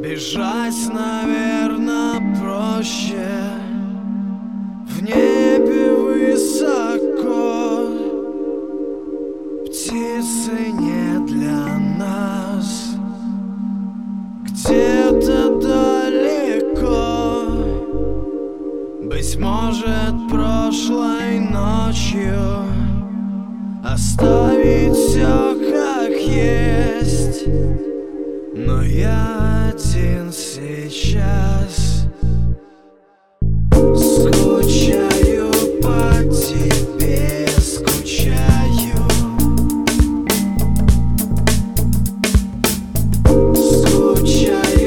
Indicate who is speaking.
Speaker 1: Бежать, наверное, проще. В небе высоко. Птицы не для нас. Где-то далеко. Быть может, прошлой ночью Оставить все как есть но я один сейчас Скучаю по тебе, скучаю. Скучаю